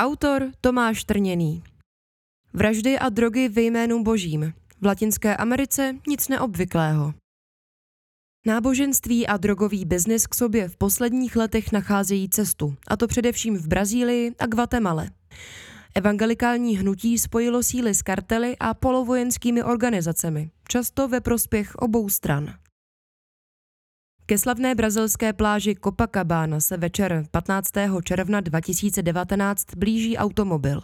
Autor Tomáš Trněný. Vraždy a drogy ve jménu božím. V Latinské Americe nic neobvyklého. Náboženství a drogový biznis k sobě v posledních letech nacházejí cestu, a to především v Brazílii a Guatemale. Evangelikální hnutí spojilo síly s kartely a polovojenskými organizacemi, často ve prospěch obou stran. Ke slavné brazilské pláži Copacabana se večer 15. června 2019 blíží automobil.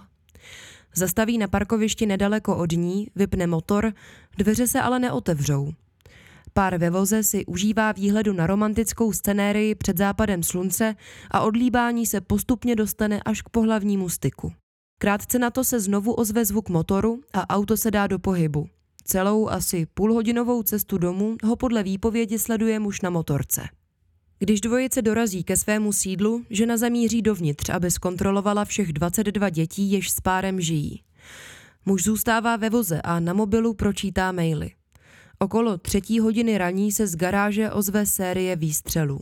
Zastaví na parkovišti nedaleko od ní, vypne motor, dveře se ale neotevřou. Pár ve voze si užívá výhledu na romantickou scenérii před západem slunce a odlíbání se postupně dostane až k pohlavnímu styku. Krátce na to se znovu ozve zvuk motoru a auto se dá do pohybu. Celou asi půlhodinovou cestu domů ho podle výpovědi sleduje muž na motorce. Když dvojice dorazí ke svému sídlu, žena zamíří dovnitř, aby zkontrolovala všech 22 dětí, jež s párem žijí. Muž zůstává ve voze a na mobilu pročítá maily. Okolo třetí hodiny raní se z garáže ozve série výstřelů.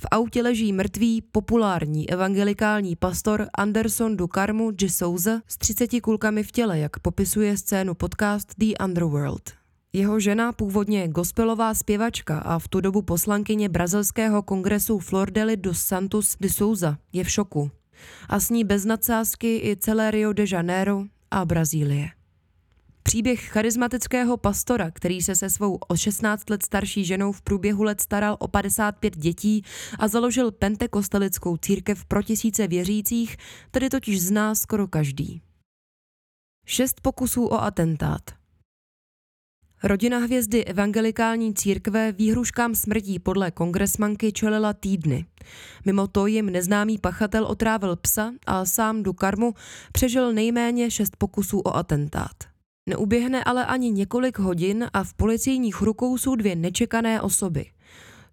V autě leží mrtvý populární evangelikální pastor Anderson Dukarmu G. Souza s 30 kulkami v těle, jak popisuje scénu podcast The Underworld. Jeho žena, původně gospelová zpěvačka a v tu dobu poslankyně brazilského kongresu Flordeli dos Santos de Souza, je v šoku. A s ní bez nadsázky i celé Rio de Janeiro a Brazílie. Příběh charismatického pastora, který se se svou o 16 let starší ženou v průběhu let staral o 55 dětí a založil pentekostalickou církev pro tisíce věřících, tedy totiž zná skoro každý. Šest pokusů o atentát. Rodina hvězdy evangelikální církve výhruškám smrtí podle kongresmanky čelila týdny. Mimo to jim neznámý pachatel otrávil psa a sám do karmu přežil nejméně šest pokusů o atentát. Neuběhne ale ani několik hodin a v policijních rukou jsou dvě nečekané osoby.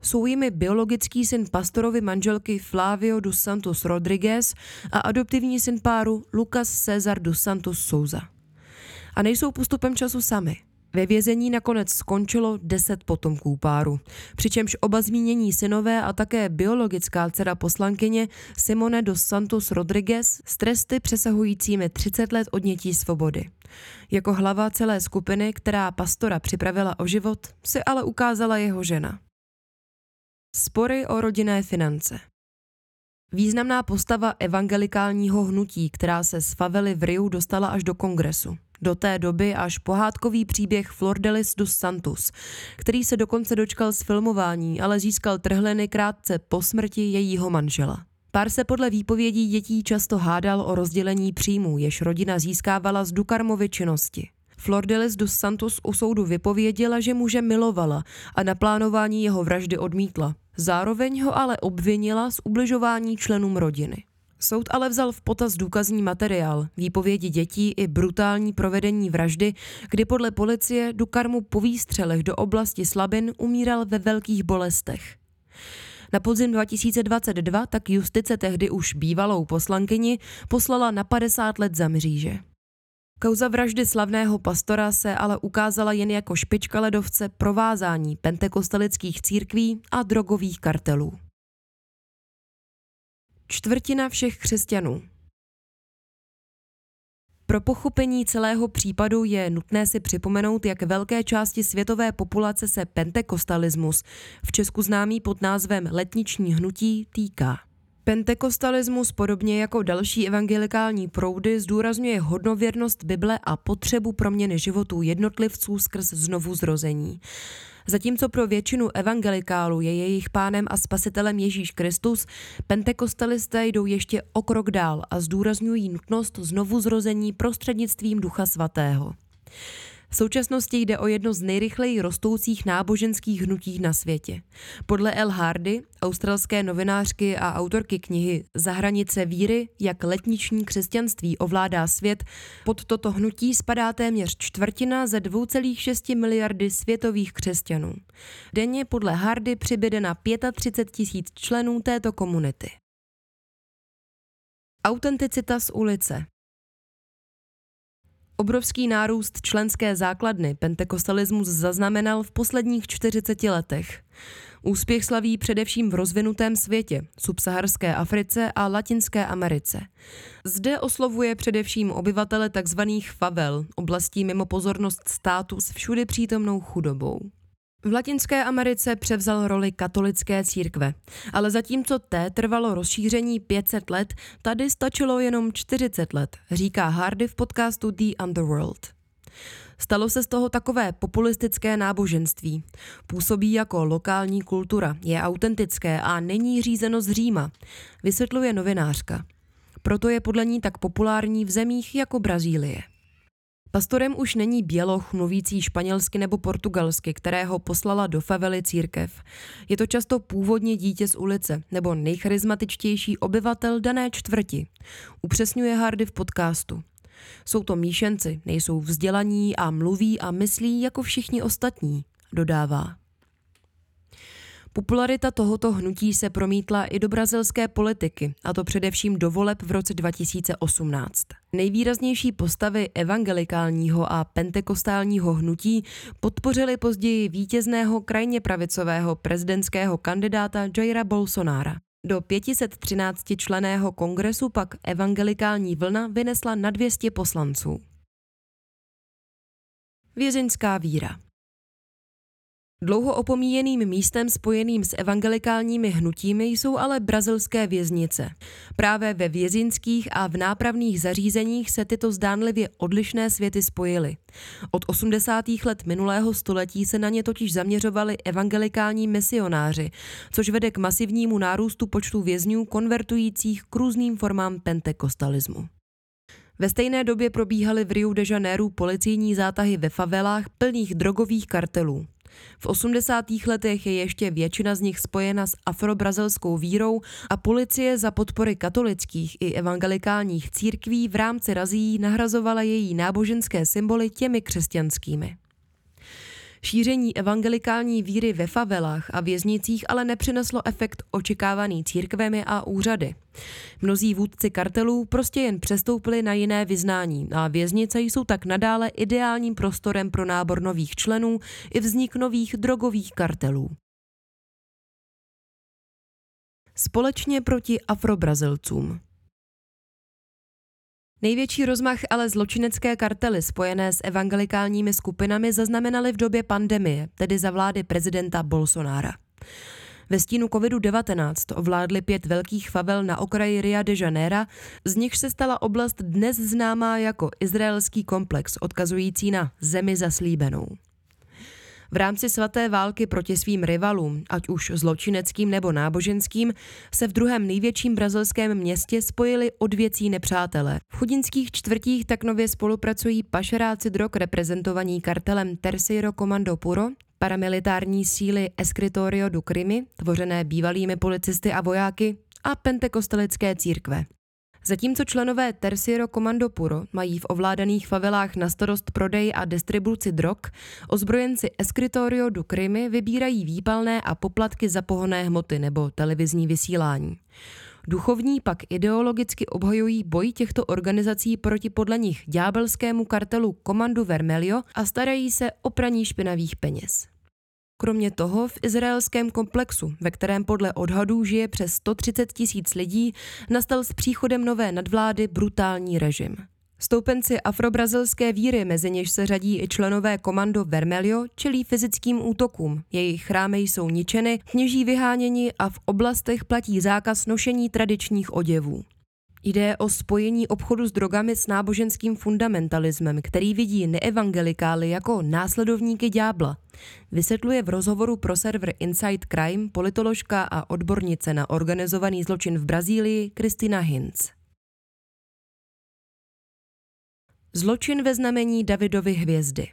Jsou jimi biologický syn pastorovi manželky Flavio dos Santos Rodriguez a adoptivní syn páru Lucas Cesar dos Santos Souza. A nejsou postupem času sami. Ve vězení nakonec skončilo deset potomků páru, přičemž oba zmínění synové a také biologická dcera poslankyně Simone dos Santos Rodriguez s tresty přesahujícími 30 let odnětí svobody. Jako hlava celé skupiny, která pastora připravila o život, si ale ukázala jeho žena. Spory o rodinné finance Významná postava evangelikálního hnutí, která se z favely v Riu dostala až do kongresu. Do té doby až pohádkový příběh Flordelis dos Santos, který se dokonce dočkal z filmování, ale získal trhliny krátce po smrti jejího manžela. Pár se podle výpovědí dětí často hádal o rozdělení příjmů, jež rodina získávala z Dukarmovy činnosti. Flordelis dos Santos u soudu vypověděla, že muže milovala a na plánování jeho vraždy odmítla. Zároveň ho ale obvinila z ubližování členům rodiny. Soud ale vzal v potaz důkazní materiál, výpovědi dětí i brutální provedení vraždy, kdy podle policie Dukarmu po výstřelech do oblasti slabin umíral ve velkých bolestech. Na podzim 2022 tak justice tehdy už bývalou poslankyni poslala na 50 let za mříže. Kauza vraždy slavného pastora se ale ukázala jen jako špička ledovce provázání pentekostalických církví a drogových kartelů. Čtvrtina všech křesťanů. Pro pochopení celého případu je nutné si připomenout, jak velké části světové populace se pentekostalismus, v Česku známý pod názvem letniční hnutí, týká. Pentekostalismus, podobně jako další evangelikální proudy, zdůrazňuje hodnověrnost Bible a potřebu proměny životů jednotlivců skrz znovu zrození. Zatímco pro většinu evangelikálů je jejich pánem a spasitelem Ježíš Kristus, pentekostalisté jdou ještě o krok dál a zdůrazňují nutnost znovu zrození prostřednictvím Ducha Svatého. V současnosti jde o jedno z nejrychleji rostoucích náboženských hnutí na světě. Podle El Hardy, australské novinářky a autorky knihy Za hranice víry, jak letniční křesťanství ovládá svět, pod toto hnutí spadá téměř čtvrtina ze 2,6 miliardy světových křesťanů. Denně podle Hardy přibyde na 35 tisíc členů této komunity. Autenticita z ulice Obrovský nárůst členské základny pentekostalismus zaznamenal v posledních 40 letech. Úspěch slaví především v rozvinutém světě, subsaharské Africe a Latinské Americe. Zde oslovuje především obyvatele tzv. favel, oblastí mimo pozornost státu s všudy přítomnou chudobou. V Latinské Americe převzal roli katolické církve, ale zatímco té trvalo rozšíření 500 let, tady stačilo jenom 40 let, říká Hardy v podcastu The Underworld. Stalo se z toho takové populistické náboženství. Působí jako lokální kultura, je autentické a není řízeno z Říma, vysvětluje novinářka. Proto je podle ní tak populární v zemích jako Brazílie. Pastorem už není běloch mluvící španělsky nebo portugalsky, kterého poslala do favely církev. Je to často původně dítě z ulice nebo nejcharizmatičtější obyvatel dané čtvrti. Upřesňuje Hardy v podcastu. Jsou to míšenci, nejsou vzdělaní a mluví a myslí jako všichni ostatní, dodává. Popularita tohoto hnutí se promítla i do brazilské politiky, a to především do voleb v roce 2018. Nejvýraznější postavy evangelikálního a pentekostálního hnutí podpořili později vítězného krajně pravicového prezidentského kandidáta Jaira Bolsonara. Do 513 členého kongresu pak evangelikální vlna vynesla na 200 poslanců. Vězeňská víra Dlouho opomíjeným místem spojeným s evangelikálními hnutími jsou ale brazilské věznice. Právě ve vězinských a v nápravných zařízeních se tyto zdánlivě odlišné světy spojily. Od 80. let minulého století se na ně totiž zaměřovali evangelikální misionáři, což vede k masivnímu nárůstu počtu vězňů konvertujících k různým formám pentekostalismu. Ve stejné době probíhaly v Rio de Janeiro policijní zátahy ve favelách plných drogových kartelů. V 80. letech je ještě většina z nich spojena s afrobrazilskou vírou a policie za podpory katolických i evangelikálních církví v rámci razí nahrazovala její náboženské symboly těmi křesťanskými. Šíření evangelikální víry ve favelách a věznicích ale nepřineslo efekt očekávaný církvemi a úřady. Mnozí vůdci kartelů prostě jen přestoupili na jiné vyznání a věznice jsou tak nadále ideálním prostorem pro nábor nových členů i vznik nových drogových kartelů. Společně proti afrobrazilcům. Největší rozmach ale zločinecké kartely spojené s evangelikálními skupinami zaznamenaly v době pandemie, tedy za vlády prezidenta Bolsonára. Ve stínu COVID-19 ovládly pět velkých favel na okraji Ria de Janeiro, z nich se stala oblast dnes známá jako izraelský komplex, odkazující na zemi zaslíbenou. V rámci svaté války proti svým rivalům, ať už zločineckým nebo náboženským, se v druhém největším brazilském městě spojili odvěcí nepřátelé. V chudinských čtvrtích tak nově spolupracují pašeráci drog reprezentovaní kartelem Terceiro Comando Puro, paramilitární síly Escritorio du Crimi, tvořené bývalými policisty a vojáky, a pentekostalické církve. Zatímco členové Terciero Comando Puro mají v ovládaných favelách na starost prodej a distribuci drog, ozbrojenci Escritorio du Crimi vybírají výpalné a poplatky za pohonné hmoty nebo televizní vysílání. Duchovní pak ideologicky obhajují boj těchto organizací proti podle nich ďábelskému kartelu Komandu Vermelio a starají se o praní špinavých peněz. Kromě toho v izraelském komplexu, ve kterém podle odhadů žije přes 130 tisíc lidí, nastal s příchodem nové nadvlády brutální režim. Stoupenci afrobrazilské víry, mezi něž se řadí i členové komando Vermelio, čelí fyzickým útokům. Jejich chrámy jsou ničeny, kněží vyháněni a v oblastech platí zákaz nošení tradičních oděvů. Jde o spojení obchodu s drogami s náboženským fundamentalismem, který vidí neevangelikály jako následovníky ďábla. Vysvětluje v rozhovoru pro server Inside Crime politoložka a odbornice na organizovaný zločin v Brazílii Kristina Hinz. Zločin ve znamení Davidovy hvězdy.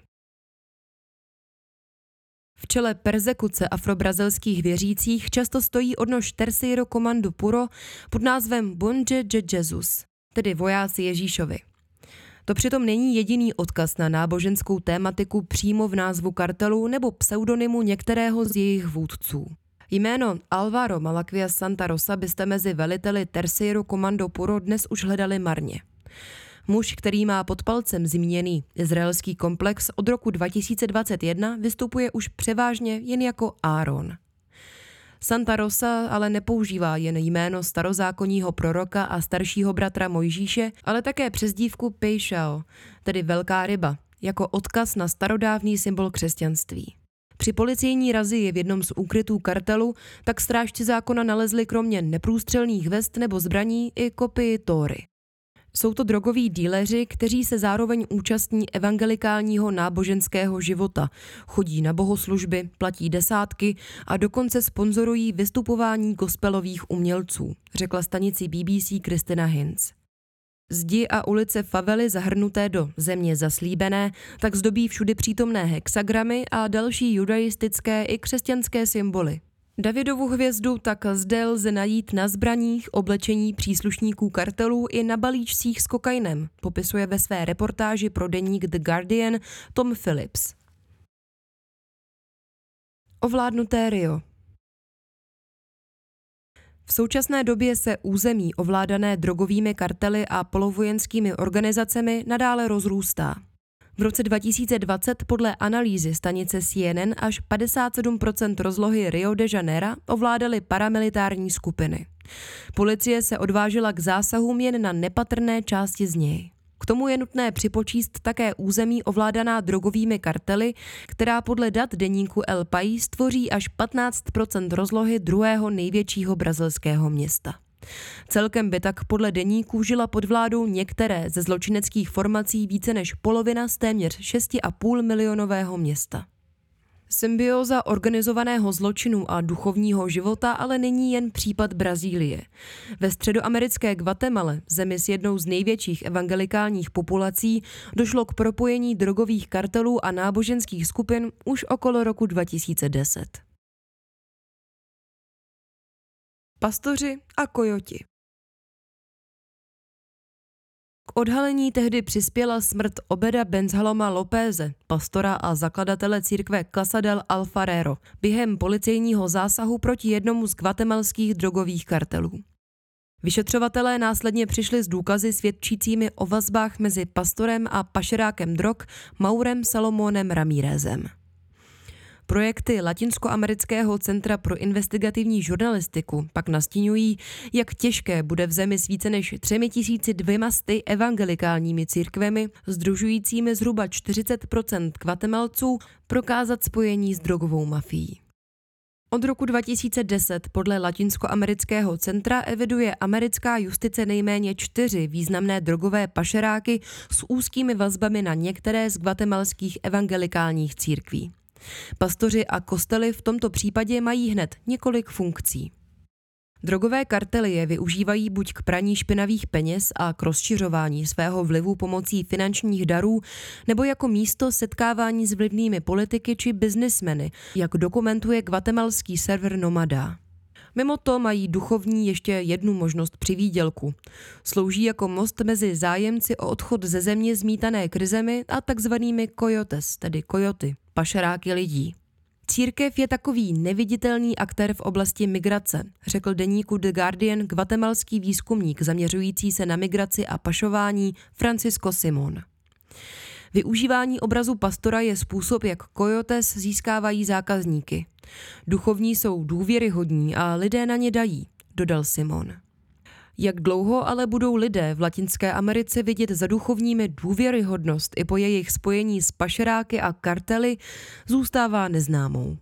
V čele persekuce afrobrazilských věřících často stojí odnož Terceiro Comando Puro pod názvem Bonje de Jesus, tedy vojáci Ježíšovi. To přitom není jediný odkaz na náboženskou tématiku přímo v názvu kartelu nebo pseudonymu některého z jejich vůdců. Jméno Alvaro Malakvia Santa Rosa byste mezi veliteli Terceiro Comando Puro dnes už hledali marně. Muž, který má pod palcem zmíněný izraelský komplex od roku 2021, vystupuje už převážně jen jako Áron. Santa Rosa ale nepoužívá jen jméno starozákonního proroka a staršího bratra Mojžíše, ale také přezdívku Pejšao, tedy velká ryba, jako odkaz na starodávný symbol křesťanství. Při policejní razi v jednom z úkrytů kartelu tak strážci zákona nalezli kromě neprůstřelných vest nebo zbraní i kopii Tóry. Jsou to drogoví díleři, kteří se zároveň účastní evangelikálního náboženského života, chodí na bohoslužby, platí desátky a dokonce sponzorují vystupování gospelových umělců, řekla stanici BBC Kristina Hinz. Zdi a ulice favely zahrnuté do země zaslíbené tak zdobí všudy přítomné hexagramy a další judaistické i křesťanské symboly. Davidovu hvězdu tak zde lze najít na zbraních, oblečení příslušníků kartelů i na balíčcích s kokainem, popisuje ve své reportáži pro deník The Guardian Tom Phillips. Ovládnuté Rio v současné době se území ovládané drogovými kartely a polovojenskými organizacemi nadále rozrůstá. V roce 2020 podle analýzy stanice CNN až 57% rozlohy Rio de Janeiro ovládaly paramilitární skupiny. Policie se odvážila k zásahům jen na nepatrné části z něj. K tomu je nutné připočíst také území ovládaná drogovými kartely, která podle dat deníku El País tvoří až 15% rozlohy druhého největšího brazilského města. Celkem by tak podle deníků žila pod vládou některé ze zločineckých formací více než polovina z téměř 6,5 milionového města. Symbioza organizovaného zločinu a duchovního života ale není jen případ Brazílie. Ve středoamerické Guatemala, zemi s jednou z největších evangelikálních populací, došlo k propojení drogových kartelů a náboženských skupin už okolo roku 2010. Pastoři a kojoti k odhalení tehdy přispěla smrt Obeda Benzhaloma Lopéze, pastora a zakladatele církve Casa del Alfarero, během policejního zásahu proti jednomu z guatemalských drogových kartelů. Vyšetřovatelé následně přišli s důkazy svědčícími o vazbách mezi pastorem a pašerákem drog Maurem Salomónem Ramírezem. Projekty Latinskoamerického centra pro investigativní žurnalistiku pak nastínují, jak těžké bude v zemi s více než 3200 evangelikálními církvemi, združujícími zhruba 40% kvatemalců, prokázat spojení s drogovou mafií. Od roku 2010 podle Latinskoamerického centra eviduje americká justice nejméně čtyři významné drogové pašeráky s úzkými vazbami na některé z guatemalských evangelikálních církví. Pastoři a kostely v tomto případě mají hned několik funkcí. Drogové kartely je využívají buď k praní špinavých peněz a k rozšiřování svého vlivu pomocí finančních darů, nebo jako místo setkávání s vlivnými politiky či biznismeny, jak dokumentuje guatemalský server Nomada. Mimo to mají duchovní ještě jednu možnost při výdělku. Slouží jako most mezi zájemci o odchod ze země zmítané krizemi a takzvanými kojotes, tedy kojoty, pašeráky lidí. Církev je takový neviditelný aktér v oblasti migrace, řekl deníku The Guardian guatemalský výzkumník zaměřující se na migraci a pašování Francisco Simon. Využívání obrazu pastora je způsob, jak kojotes získávají zákazníky. Duchovní jsou důvěryhodní a lidé na ně dají, dodal Simon. Jak dlouho ale budou lidé v Latinské Americe vidět za duchovními důvěryhodnost i po jejich spojení s pašeráky a kartely, zůstává neznámou.